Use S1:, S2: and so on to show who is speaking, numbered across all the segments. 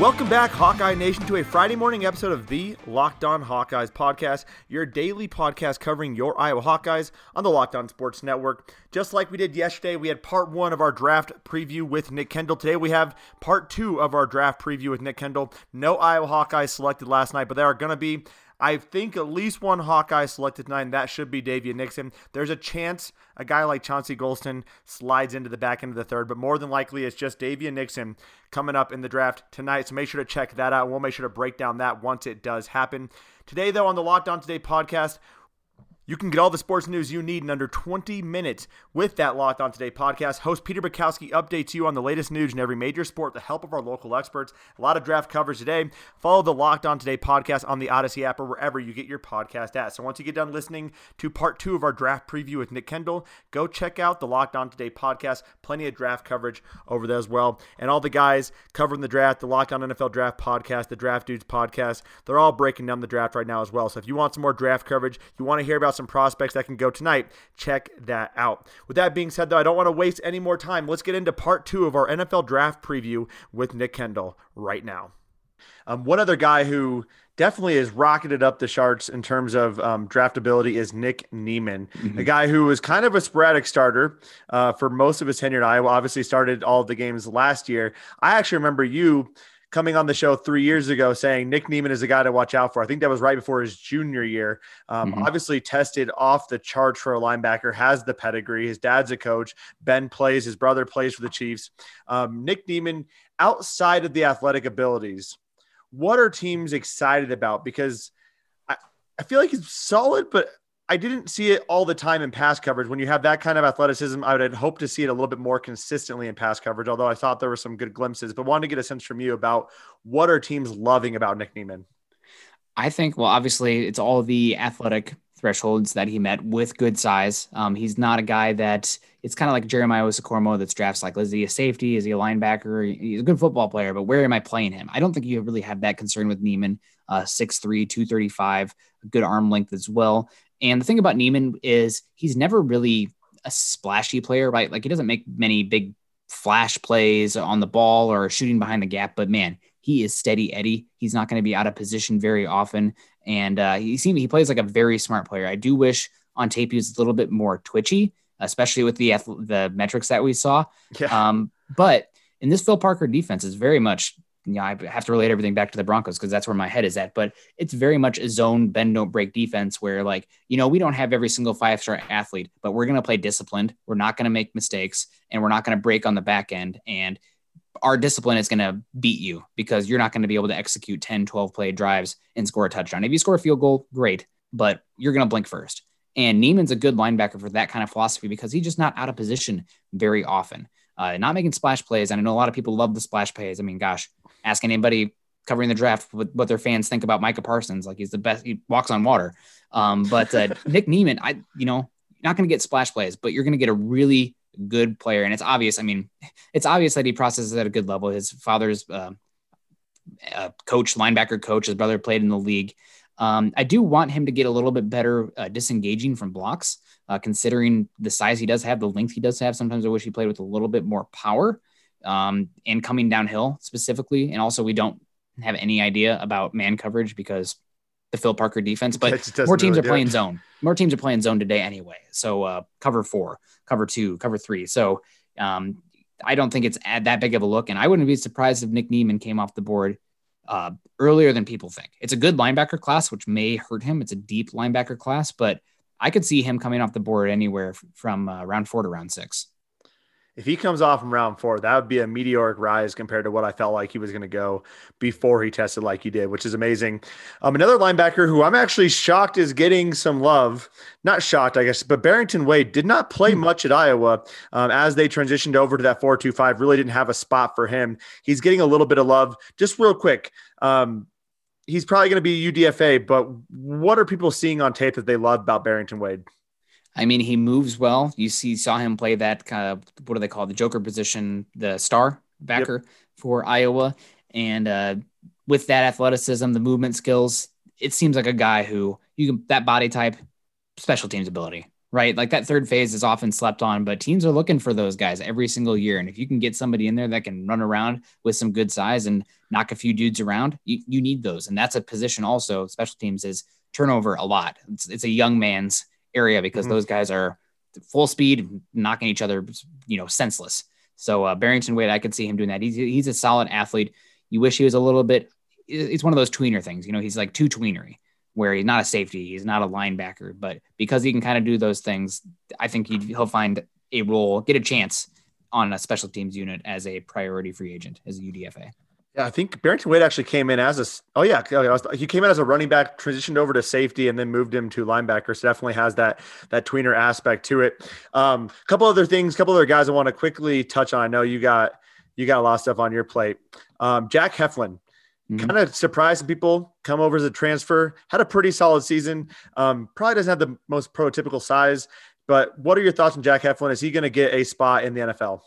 S1: Welcome back, Hawkeye Nation, to a Friday morning episode of the Locked On Hawkeyes podcast, your daily podcast covering your Iowa Hawkeyes on the Locked On Sports Network. Just like we did yesterday, we had part one of our draft preview with Nick Kendall. Today we have part two of our draft preview with Nick Kendall. No Iowa Hawkeyes selected last night, but there are going to be I think at least one Hawkeye selected tonight, and that should be Daviyon Nixon. There's a chance a guy like Chauncey Golston slides into the back end of the third, but more than likely it's just Daviyon Nixon coming up in the draft tonight. So make sure to check that out, we'll make sure to break down that once it does happen. Today, though, on the Locked On Today podcast, you can get all the sports news you need in under 20 minutes with that Locked On Today podcast. Host Peter Bukowski updates you on the latest news in every major sport with the help of our local experts. A lot of draft coverage today. Follow the Locked On Today podcast on the Audacy app or wherever you get your podcast at. So once you get done listening to part two of our draft preview with Nick Kendall, go check out the Locked On Today podcast. Plenty of draft coverage over there as well. And all the guys covering the draft, the Locked On NFL Draft podcast, the Draft Dudes podcast, they're all breaking down the draft right now as well. So if you want some more draft coverage, you want to hear about some prospects that can go tonight, check that out. With that being said, though, I don't want to waste any more time. Let's get into part two of our NFL draft preview with Nick Kendall right now. Um, one other guy who definitely has rocketed up the charts in terms of um, draftability is Nick Niemann, mm-hmm. a guy who was kind of a sporadic starter uh, for most of his tenure in Iowa. Obviously, started all the games last year. I actually remember you coming on the show three years ago saying Nick Niemann is a guy to watch out for. I think that was right before his junior year. Um, mm-hmm. Obviously, tested off the charts for a linebacker, has the pedigree. His dad's a coach. Ben plays, his brother plays for the Chiefs. Um, Nick Niemann, outside of the athletic abilities, what are teams excited about? Because I, I feel like he's solid, but I didn't see it all the time in pass coverage. When you have that kind of athleticism, I would hope to see it a little bit more consistently in pass coverage, although I thought there were some good glimpses, but wanted to get a sense from you about what are teams loving about Nick Niemann?
S2: I think, well, obviously, it's all the athletic thresholds that he met with good size. Um, he's not a guy that it's kind of like Jeremiah Owusu-Koramoah that's drafts like, is he a safety? Is he a linebacker? He's a good football player, but where am I playing him? I don't think you really have that concern with Niemann, uh, 6'3, 235, a good arm length as well. And the thing about Niemann is he's never really a splashy player, right? Like he doesn't make many big flash plays on the ball or shooting behind the gap, but man, he is steady Eddie. He's not going to be out of position very often. And uh, he seems he plays like a very smart player. I do wish on tape he was a little bit more twitchy, especially with the the metrics that we saw. Yeah. Um, but in this Phil Parker defense is very much you know, I have to relate everything back to the Broncos because that's where my head is at. But it's very much a zone bend don't break defense where like you know we don't have every single five star athlete, but we're going to play disciplined. We're not going to make mistakes, and we're not going to break on the back end. And our discipline is going to beat you because you're not going to be able to execute 10, 12 play drives and score a touchdown. If you score a field goal, great, but you're going to blink first. And Niemann's a good linebacker for that kind of philosophy because he's just not out of position very often. Uh, not making splash plays. And I know a lot of people love the splash plays. I mean, gosh, ask anybody covering the draft what, what their fans think about Micah Parsons. Like he's the best. He walks on water. Um, but uh, Nick Niemann, I you know not going to get splash plays, but you're going to get a really good player, and it's obvious. I mean, it's obvious that he processes at a good level. His father's uh, coach, linebacker coach. His brother played in the league. Um, I do want him to get a little bit better uh, disengaging from blocks, uh, considering the size he does have, the length he does have. Sometimes I wish he played with a little bit more power um, and coming downhill specifically. And also, we don't have any idea about man coverage because the Phil Parker defense, but more teams really are playing zone. More teams are playing zone today anyway. So uh, cover four, cover two, cover three. So um, I don't think it's that big of a look. And I wouldn't be surprised if Nick Niemann came off the board uh, earlier than people think. It's a good linebacker class, which may hurt him. It's a deep linebacker class, but I could see him coming off the board anywhere from uh, round four to round six
S1: if he comes off in round four, that would be a meteoric rise compared to what I felt like he was going to go before he tested like he did, which is amazing. Um, another linebacker who I'm actually shocked is getting some love. Not shocked, I guess, but Barrington Wade did not play hmm. much at Iowa um, as they transitioned over to that 4 2 5. Really didn't have a spot for him. He's getting a little bit of love. Just real quick. Um, he's probably going to be UDFA, but what are people seeing on tape that they love about Barrington Wade?
S2: I mean, he moves well. You see, saw him play that kind of what do they call it? the Joker position, the star backer yep. for Iowa, and uh, with that athleticism, the movement skills, it seems like a guy who you can that body type, special teams ability, right? Like that third phase is often slept on, but teams are looking for those guys every single year. And if you can get somebody in there that can run around with some good size and knock a few dudes around, you, you need those. And that's a position also, special teams is turnover a lot. It's, it's a young man's area because mm-hmm. those guys are full speed, knocking each other, you know, senseless. So uh, Barrington Wade, I could see him doing that. He's, he's a solid athlete. You wish he was a little bit. It's one of those tweener things, you know. He's like too tweenery, where he's not a safety, he's not a linebacker, but because he can kind of do those things, I think he'll find a role, get a chance on a special teams unit as a priority free agent as a UDFA.
S1: Yeah, I think Barrington Wade actually came in as a. Oh yeah, he came in as a running back, transitioned over to safety, and then moved him to linebacker. So definitely has that that tweener aspect to it. A um, couple other things, a couple other guys I want to quickly touch on. I know you got you got a lot of stuff on your plate. Um, Jack Heflin, mm-hmm. kind of surprised people come over as a transfer. Had a pretty solid season. Um, probably doesn't have the most prototypical size, but what are your thoughts on Jack Heflin? Is he going to get a spot in the NFL?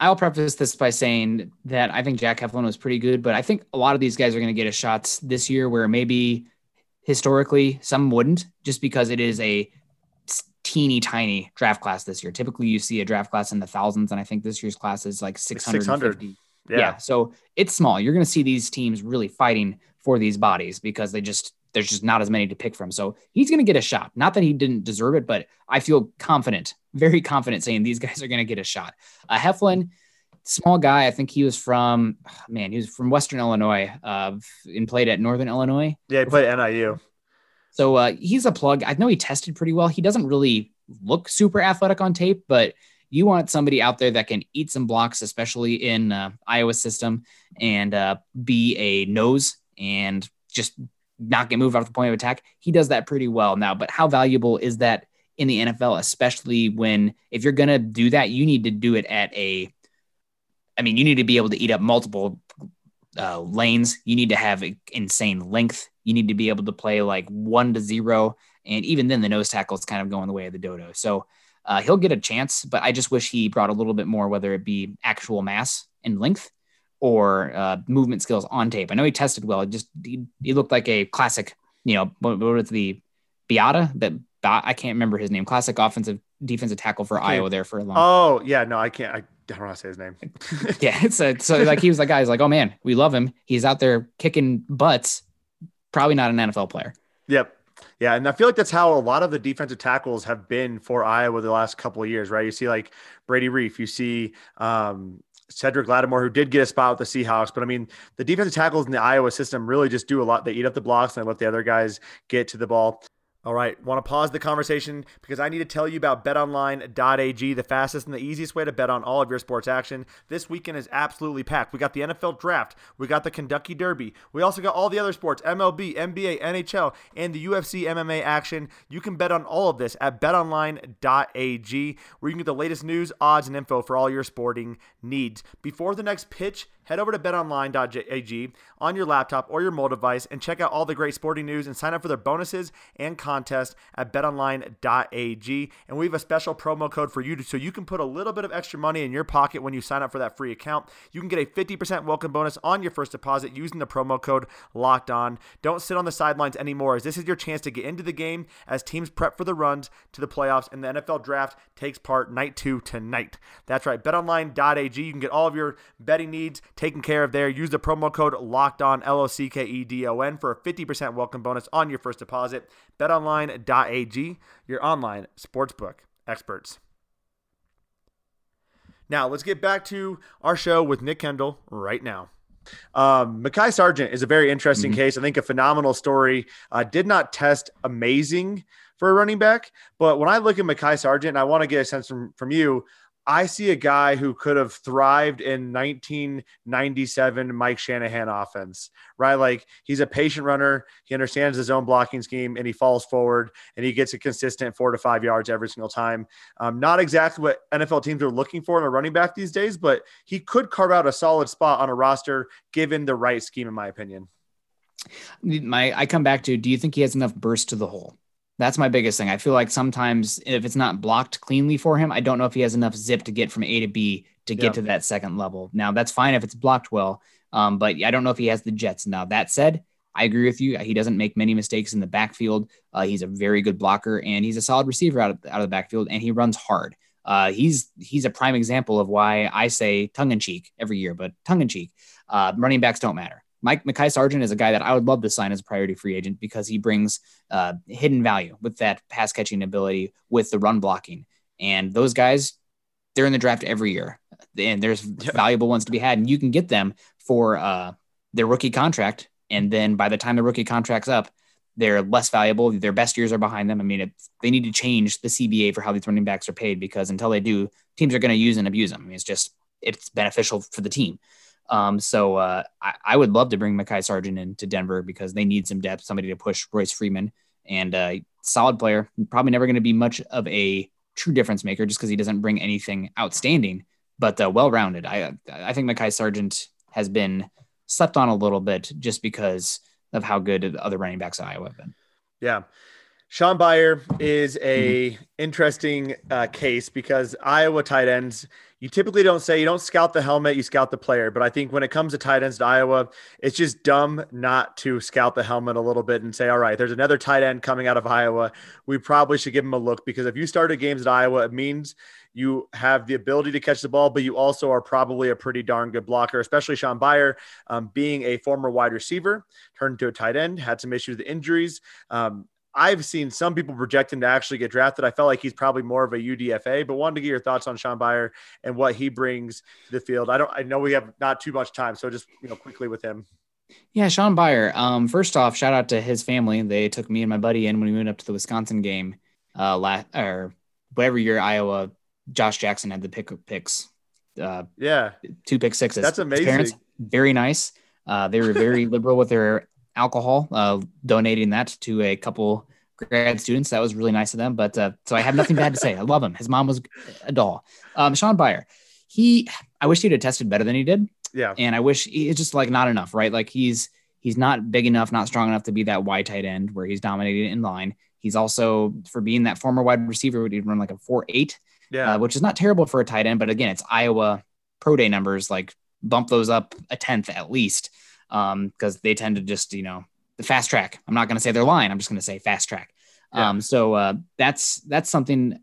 S2: I'll preface this by saying that I think Jack Heflin was pretty good, but I think a lot of these guys are going to get a shots this year where maybe historically some wouldn't, just because it is a teeny tiny draft class this year. Typically, you see a draft class in the thousands, and I think this year's class is like 650. 600. Yeah. yeah. So it's small. You're going to see these teams really fighting for these bodies because they just there's just not as many to pick from. So he's going to get a shot. Not that he didn't deserve it, but I feel confident, very confident saying these guys are going to get a shot. Uh, Heflin, small guy. I think he was from, man, he was from Western Illinois uh, and played at Northern Illinois.
S1: Yeah, he played at NIU.
S2: So uh, he's a plug. I know he tested pretty well. He doesn't really look super athletic on tape, but you want somebody out there that can eat some blocks, especially in uh, Iowa system, and uh, be a nose and just not get moved off the point of attack. He does that pretty well now. But how valuable is that in the NFL, especially when if you're gonna do that, you need to do it at a I mean, you need to be able to eat up multiple uh, lanes. You need to have insane length. You need to be able to play like one to zero. And even then, the nose tackle is kind of going the way of the dodo. So uh, he'll get a chance, but I just wish he brought a little bit more, whether it be actual mass and length or uh, movement skills on tape. I know he tested well. It just he, he looked like a classic, you know, what, what was the Biata that I can't remember his name. Classic offensive defensive tackle for okay. Iowa there for a long.
S1: Oh yeah, no, I can't. I, I don't know how to say his name.
S2: yeah, it's a, so like he was the guy. He's like, oh man, we love him. He's out there kicking butts. Probably not an NFL player.
S1: Yep. Yeah, and I feel like that's how a lot of the defensive tackles have been for Iowa the last couple of years, right? You see like Brady Reiff, you see um, Cedric Lattimore, who did get a spot with the Seahawks. But I mean, the defensive tackles in the Iowa system really just do a lot. They eat up the blocks and let the other guys get to the ball. All right, want to pause the conversation because I need to tell you about betonline.ag, the fastest and the easiest way to bet on all of your sports action. This weekend is absolutely packed. We got the NFL draft, we got the Kentucky Derby, we also got all the other sports MLB, NBA, NHL, and the UFC MMA action. You can bet on all of this at betonline.ag, where you can get the latest news, odds, and info for all your sporting needs. Before the next pitch, head over to betonline.ag on your laptop or your mobile device and check out all the great sporting news and sign up for their bonuses and contests at betonline.ag. And we have a special promo code for you to, so you can put a little bit of extra money in your pocket when you sign up for that free account. You can get a 50% welcome bonus on your first deposit using the promo code locked on. Don't sit on the sidelines anymore as this is your chance to get into the game as teams prep for the runs to the playoffs and the NFL draft takes part night two tonight. That's right, betonline.ag. You can get all of your betting needs taken care of there. Use the promo code locked on L O C K E D O N for a 50% welcome bonus on your first deposit. BetOnline.ag, your online sportsbook experts. Now let's get back to our show with Nick Kendall right now. Um, Sargent is a very interesting mm-hmm. case. I think a phenomenal story. Uh, did not test amazing for a running back, but when I look at Mekhi Sargent, and I want to get a sense from from you. I see a guy who could have thrived in 1997 Mike Shanahan offense, right? Like he's a patient runner. He understands his own blocking scheme and he falls forward and he gets a consistent four to five yards every single time. Um, not exactly what NFL teams are looking for in a running back these days, but he could carve out a solid spot on a roster given the right scheme, in my opinion.
S2: My, I come back to, do you think he has enough burst to the hole? That's my biggest thing. I feel like sometimes if it's not blocked cleanly for him, I don't know if he has enough zip to get from A to B to get to that second level. Now, that's fine if it's blocked well, Um, but I don't know if he has the Jets. Now, that said, I agree with you. He doesn't make many mistakes in the backfield. Uh, he's a very good blocker and he's a solid receiver out of, out of the backfield and he runs hard. Uh, he's he's a prime example of why I say tongue in cheek every year, but tongue in cheek, uh, running backs don't matter. Mike Mekhi Sargent is a guy that I would love to sign as a priority free agent because he brings uh, hidden value with that pass catching ability, with the run blocking, and those guys they're in the draft every year, and there's yep. valuable ones to be had, and you can get them for uh, their rookie contract, and then by the time the rookie contract's up, they're less valuable. Their best years are behind them. I mean, it, they need to change the CBA for how these running backs are paid because until they do, teams are going to use and abuse them. I mean, it's just it's beneficial for the team. Um, so uh, I, I, would love to bring Mekhi Sargent into Denver because they need some depth, somebody to push Royce Freeman, and uh, solid player. Probably never going to be much of a true difference maker just because he doesn't bring anything outstanding, but uh, well rounded. I I think Mekhi Sargent has been slept on a little bit just because of how good the other running backs Iowa have been.
S1: Yeah. Shaun Beyer is a mm-hmm. interesting uh, case because Iowa tight ends, you typically don't say you don't scout the helmet, you scout the player. But I think when it comes to tight ends to Iowa, it's just dumb not to scout the helmet a little bit and say, all right, there's another tight end coming out of Iowa. We probably should give him a look because if you started games at Iowa, it means you have the ability to catch the ball, but you also are probably a pretty darn good blocker, especially Shaun Beyer, um, being a former wide receiver, turned into a tight end, had some issues with injuries. Um, I've seen some people project him to actually get drafted. I felt like he's probably more of a UDFA, but wanted to get your thoughts on Shaun Beyer and what he brings to the field. I don't. I know we have not too much time, so just you know quickly with him.
S2: Yeah, Shaun Beyer. Um, first off, shout out to his family. They took me and my buddy in when we went up to the Wisconsin game. Uh, last or whatever year Iowa, Josh Jackson had the pick picks.
S1: Uh, yeah,
S2: two pick sixes.
S1: That's amazing. His parents,
S2: very nice. Uh, they were very liberal with their alcohol, uh, donating that to a couple grad students. That was really nice of them. But uh, so I have nothing bad to say. I love him. His mom was a doll. Um, Shaun Beyer, he, I wish he'd have tested better than he did.
S1: Yeah.
S2: And I wish it's just like not enough, right? Like he's, he's not big enough, not strong enough to be that wide tight end where he's dominating in line. He's also for being that former wide receiver, would he run like a four eight,
S1: yeah,
S2: uh, which is not terrible for a tight end. But again, it's Iowa pro day numbers, like bump those up a tenth at least because um, they tend to just you know the fast track. I'm not going to say their line. I'm just going to say fast track. Yeah. Um, so uh, that's that's something.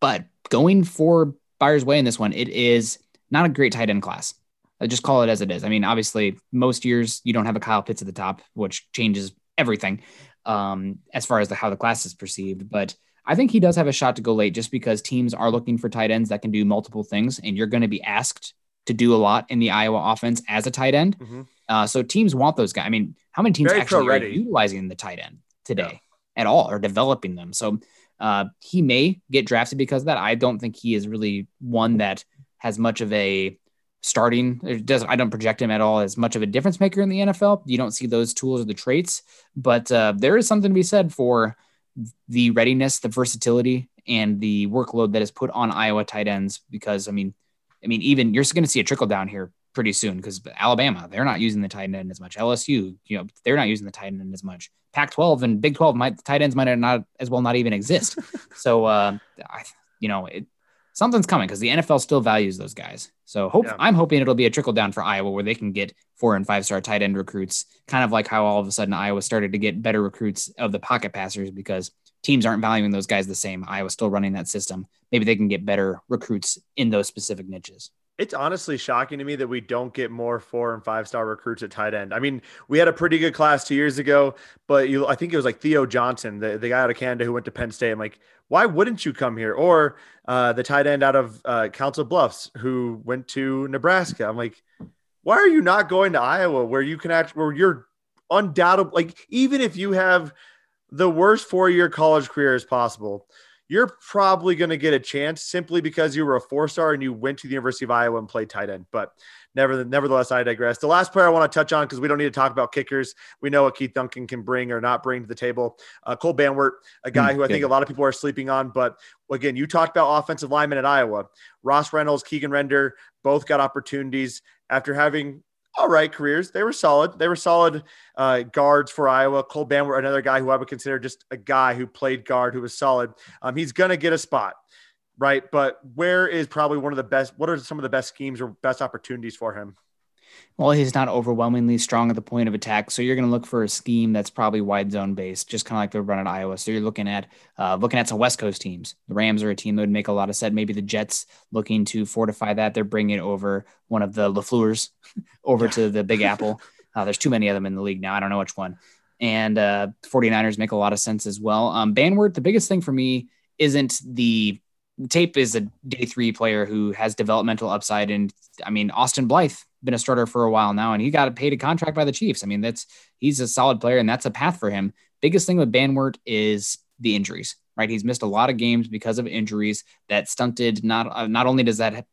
S2: But going for Beyer's way in this one, it is not a great tight end class. I just call it as it is. I mean, obviously, most years you don't have a Kyle Pitts at the top, which changes everything um, as far as the, how the class is perceived. But I think he does have a shot to go late just because teams are looking for tight ends that can do multiple things, and you're going to be asked to do a lot in the Iowa offense as a tight end. Mm-hmm. Uh, so teams want those guys. I mean, how many teams Very actually are utilizing the tight end today yeah. at all or developing them? So uh, he may get drafted because of that. I don't think he is really one that has much of a starting. It doesn't. I don't project him at all as much of a difference maker in the NFL. You don't see those tools or the traits, but uh, there is something to be said for the readiness, the versatility, and the workload that is put on Iowa tight ends. Because I mean, I mean, even you're going to see a trickle down here pretty soon because Alabama, they're not using the tight end as much. LSU, you know, they're not using the tight end as much. Pac-12 and Big 12 might the tight ends might not as well not even exist. so, uh, I, you know, it, something's coming because the NFL still values those guys. So hope yeah. I'm hoping it'll be a trickle down for Iowa where they can get four and five star tight end recruits, kind of like how all of a sudden Iowa started to get better recruits of the pocket passers because teams aren't valuing those guys the same. Iowa's still running that system. Maybe they can get better recruits in those specific niches.
S1: It's honestly shocking to me that we don't get more four and five star recruits at tight end. I mean, we had a pretty good class two years ago, but you, I think it was like Theo Johnson, the, the guy out of Canada who went to Penn State. I'm like, why wouldn't you come here? Or uh, the tight end out of uh, Council Bluffs who went to Nebraska. I'm like, why are you not going to Iowa where you can actually, where you're undoubtedly, like, even if you have the worst four year college career as possible, you're probably going to get a chance simply because you were a four star and you went to the University of Iowa and played tight end. But never, nevertheless, I digress. The last player I want to touch on because we don't need to talk about kickers. We know what Keith Duncan can bring or not bring to the table. Uh, Cole Banwart, a guy who I think a lot of people are sleeping on. But again, you talked about offensive linemen at Iowa. Ross Reynolds, Keegan Render, both got opportunities after having all right careers. They were solid. They were solid uh, guards for Iowa. Cole Banwart, another guy who I would consider just a guy who played guard who was solid. Um, he's going to get a spot, right? But where is probably one of the best? What are some of the best schemes or best opportunities for him?
S2: Well, he's not overwhelmingly strong at the point of attack, so you're going to look for a scheme that's probably wide zone based, just kind of like they run at Iowa. So you're looking at uh, looking at some West Coast teams. The Rams are a team that would make a lot of sense. Maybe the Jets looking to fortify that. They're bringing over one of the Lafleurs over to the Big Apple. Uh, there's too many of them in the league now. I don't know which one. And uh, 49ers make a lot of sense as well. Um, Banwart, the biggest thing for me isn't the tape is a day three player who has developmental upside. And I mean, Austin Blythe been a starter for a while now, and he got paid a contract by the Chiefs. I mean, that's he's a solid player, and that's a path for him. Biggest thing with Banwart is the injuries, right? He's missed a lot of games because of injuries that stunted. Not uh, not only does that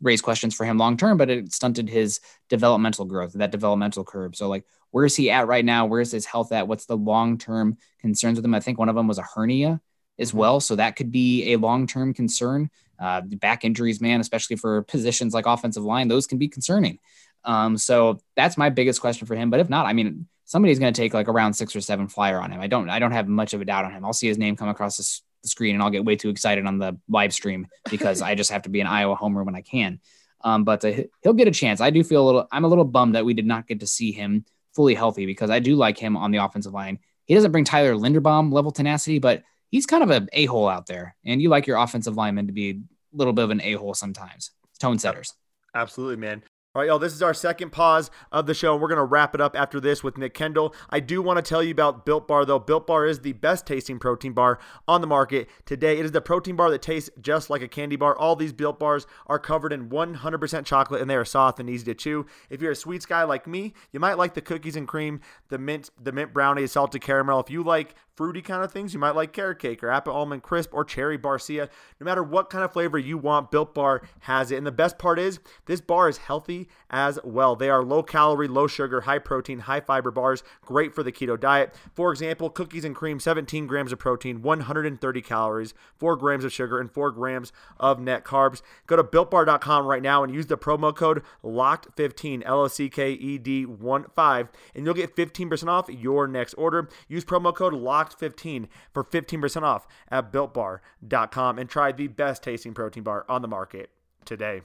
S2: raise questions for him long term, but it stunted his developmental growth, that developmental curve. So, like, where is he at right now? Where is his health at? What's the long term concerns with him? I think one of them was a hernia as mm-hmm. well. So that could be a long term concern. Uh, back injuries, man, especially for positions like offensive line, those can be concerning. Um, so that's my biggest question for him. But if not, I mean, somebody's going to take like around six or seven flyer on him. I don't, I don't have much of a doubt on him. I'll see his name come across the, the screen and I'll get way too excited on the live stream because I just have to be an Iowa homer when I can. Um, but uh, he'll get a chance. I do feel a little, I'm a little bummed that we did not get to see him fully healthy because I do like him on the offensive line. He doesn't bring Tyler Linderbaum level tenacity, but he's kind of an a hole out there, and you like your offensive lineman to be a little bit of an a hole sometimes. Tone setters.
S1: Absolutely, man. All right, y'all, this is our second pause of the show, and we're going to wrap it up after this with Nick Kendall. I do want to tell you about Built Bar, though. Built Bar is the best tasting protein bar on the market today. It is the protein bar that tastes just like a candy bar. All these Built Bars are covered in 100% chocolate, and they are soft and easy to chew. If you're a sweets guy like me, you might like the cookies and cream, the mint, the mint brownie, salted caramel. If you like fruity kind of things, you might like carrot cake or apple almond crisp or cherry barcia. No matter what kind of flavor you want, Built Bar has it. And the best part is, this bar is healthy as well. They are low calorie, low sugar, high protein, high fiber bars, great for the keto diet. For example, cookies and cream, 17 grams of protein, 130 calories, 4 grams of sugar, and 4 grams of net carbs. Go to builtbar.com right now and use the promo code LOCKED15, L O C K E D 1 5, and you'll get 15% off your next order. Use promo code LOCKED15 for 15% off at builtbar.com and try the best tasting protein bar on the market today.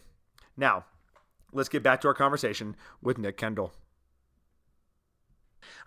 S1: Now, let's get back to our conversation with Nick Kendall.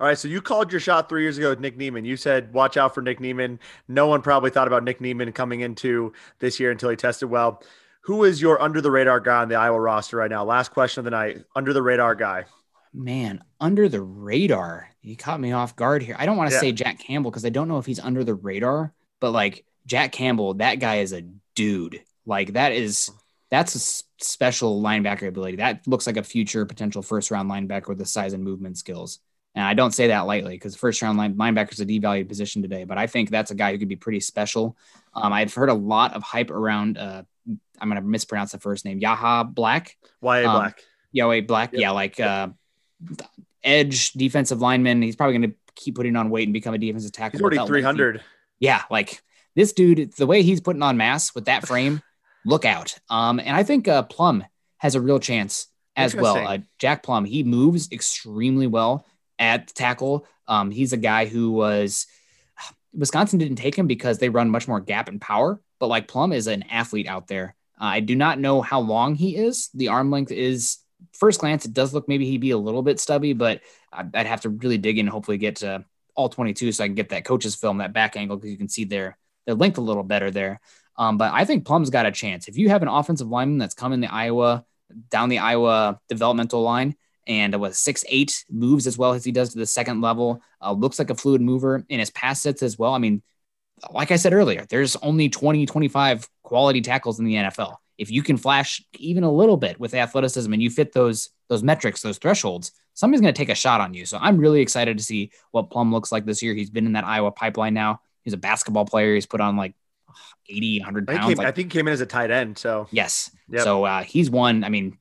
S1: All right, so you called your shot three years ago with Nick Niemann. You said, watch out for Nick Niemann. No one probably thought about Nick Niemann coming into this year until he tested well. Who is your under the radar guy on the Iowa roster right now? Last question of the night. Under the radar guy.
S2: Man, under the radar. You caught me off guard here. I don't want to yeah. say Jack Campbell because I don't know if he's under the radar, but like Jack Campbell, that guy is a dude. Like that is that's a special linebacker ability. That looks like a future potential first round linebacker with the size and movement skills. And I don't say that lightly because first round line, linebacker is a devalued position today, but I think that's a guy who could be pretty special. Um, I've heard a lot of hype around, uh, I'm going to mispronounce the first name, Yahya Black.
S1: Y.A.
S2: Um,
S1: Black.
S2: Yahweh Black. Yep. Yeah, like uh, edge defensive lineman. He's probably going to keep putting on weight and become a defensive tackle.
S1: He's already 300.
S2: Yeah, like this dude, the way he's putting on mass with that frame look out. Um, and I think uh, Plumb has a real chance as well. Uh, Jack Plumb, he moves extremely well at tackle. Um, he's a guy who was Wisconsin didn't take him because they run much more gap and power, but like Plumb is an athlete out there. Uh, I do not know how long he is. The arm length is first glance, it does look maybe he'd be a little bit stubby, but I'd have to really dig in and hopefully get to all 22 so I can get that coach's film, that back angle, because you can see their their length a little better there. Um, but I think Plumb's got a chance. If you have an offensive lineman that's coming the Iowa down the Iowa developmental line and with six eight moves as well as he does to the second level, uh, looks like a fluid mover in his pass sets as well. I mean, like I said earlier, there's only 20, 25 quality tackles in the NFL. If you can flash even a little bit with athleticism and you fit those those metrics, those thresholds, somebody's going to take a shot on you. So I'm really excited to see what Plumb looks like this year. He's been in that Iowa pipeline now. He's a basketball player. He's put on like 80, 100 pounds.
S1: I think,
S2: like,
S1: I think came in as a tight end. So
S2: yes. Yep. So uh, he's one. I mean,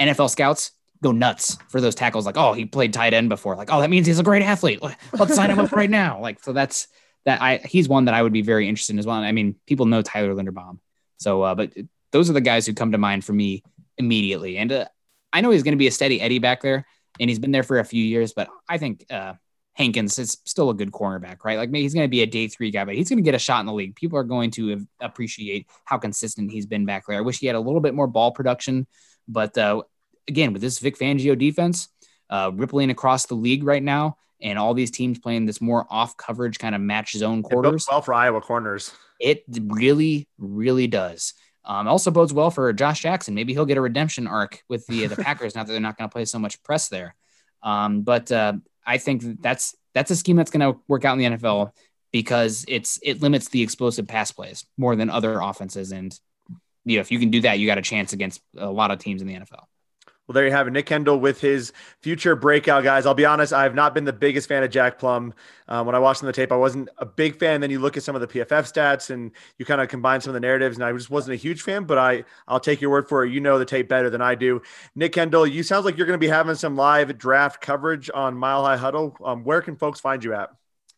S2: NFL scouts go nuts for those tackles. Like, oh, he played tight end before. Like, oh, that means he's a great athlete. Let's sign him up right now. Like, so that's that. I he's one that I would be very interested in as well. I mean, people know Tyler Linderbaum. So, uh, but those are the guys who come to mind for me immediately. And uh, I know he's going to be a steady Eddie back there, and he's been there for a few years. But I think uh, Hankins is still a good cornerback, right? Like maybe he's going to be a day three guy, but he's going to get a shot in the league. People are going to appreciate how consistent he's been back there. I wish he had a little bit more ball production, but uh, again, with this Vic Fangio defense uh, rippling across the league right now, and all these teams playing this more off coverage kind of match zone quarters.
S1: well for Iowa corners.
S2: It really, really does. Um, also bodes well for Josh Jackson. Maybe he'll get a redemption arc with the the Packers now that they're not going to play so much press there. Um, but uh, I think that's that's a scheme that's going to work out in the NFL because it's it limits the explosive pass plays more than other offenses. And you know, if you can do that, you got a chance against a lot of teams in the NFL.
S1: Well, there you have it. Nick Kendall with his future breakout guys. I'll be honest, I've not been the biggest fan of Jack Plumb. Um, when I watched on the tape, I wasn't a big fan. Then you look at some of the PFF stats and you kind of combine some of the narratives, and I just wasn't a huge fan. But I, I'll take your word for it. You know the tape better than I do. Nick Kendall, you sounds like you're going to be having some live draft coverage on Mile High Huddle. Um, where can folks find you at?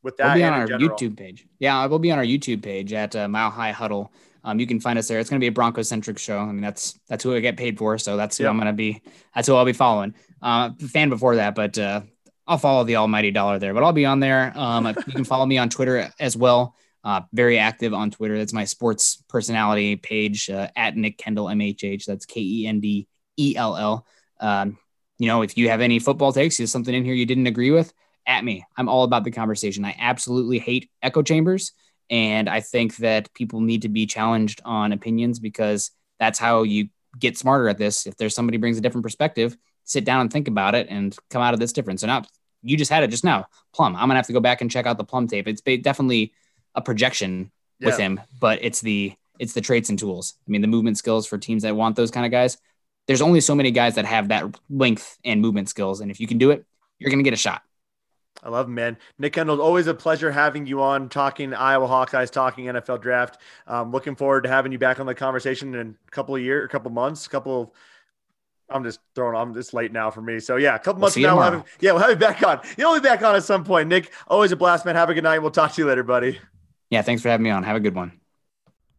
S1: With that,
S2: we'll be on our YouTube page. Yeah, we'll be on our YouTube page at uh, Mile High Huddle. Um, you can find us there. It's going to be a Broncos centric show. I mean, that's that's who I get paid for, so that's who yeah. I'm going to be. That's who I'll be following. Uh, fan before that, but uh, I'll follow the almighty dollar there. But I'll be on there. Um, you can follow me on Twitter as well. Uh, very active on Twitter. That's my sports personality page uh, at Nick Kendall MHH. That's K E N D E L L. Um, you know, if you have any football takes, there's something in here you didn't agree with, at me. I'm all about the conversation. I absolutely hate echo chambers. And I think that people need to be challenged on opinions because that's how you get smarter at this. If there's somebody brings a different perspective, sit down and think about it and come out of this different. So now you just had it just now. Plumb. I'm gonna have to go back and check out the plumb tape. It's definitely a projection yeah. with him, but it's the it's the traits and tools. I mean, the movement skills for teams that want those kind of guys. There's only so many guys that have that length and movement skills, and if you can do it, you're gonna get a shot.
S1: I love him, man. Nick Kendall, always a pleasure having you on, talking Iowa Hawkeyes, talking NFL draft. Um, looking forward to having you back on the conversation in a couple of years, a couple of months, a couple of. I'm just throwing. I'm just late now for me. So yeah, a couple months we'll from now, we'll have yeah, we'll have you back on. You'll be back on at some point, Nick. Always a blast, man. Have a good night. We'll talk to you later, buddy.
S2: Yeah, thanks for having me on. Have a good one.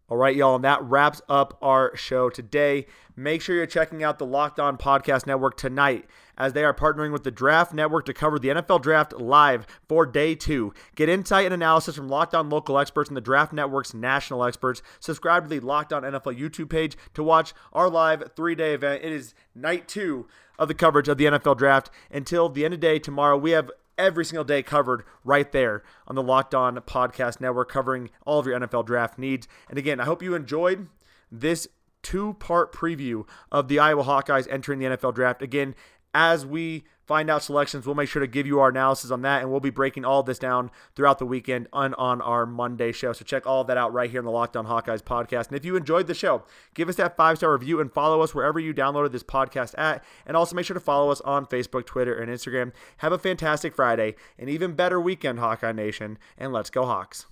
S1: All right, y'all. And that wraps up our show today. Make sure you're checking out the Locked On Podcast Network tonight as they are partnering with the Draft Network to cover the NFL Draft live for day two. Get insight and analysis from Locked On local experts and the Draft Network's national experts. Subscribe to the Locked On NFL YouTube page to watch our live three day event. It is night two of the coverage of the NFL Draft. Until the end of the day tomorrow, we have every single day covered right there on the Locked On Podcast Network, covering all of your NFL draft needs. And again, I hope you enjoyed this two part preview of the Iowa Hawkeyes entering the NFL draft. Again, as we find out selections, we'll make sure to give you our analysis on that, and we'll be breaking all this down throughout the weekend on, on our Monday show. So check all that out right here on the Locked On Hawkeyes podcast. And if you enjoyed the show, give us that five star review and follow us wherever you downloaded this podcast at. And also make sure to follow us on Facebook, Twitter, and Instagram. Have a fantastic Friday, an even better weekend, Hawkeye Nation, and let's go Hawks.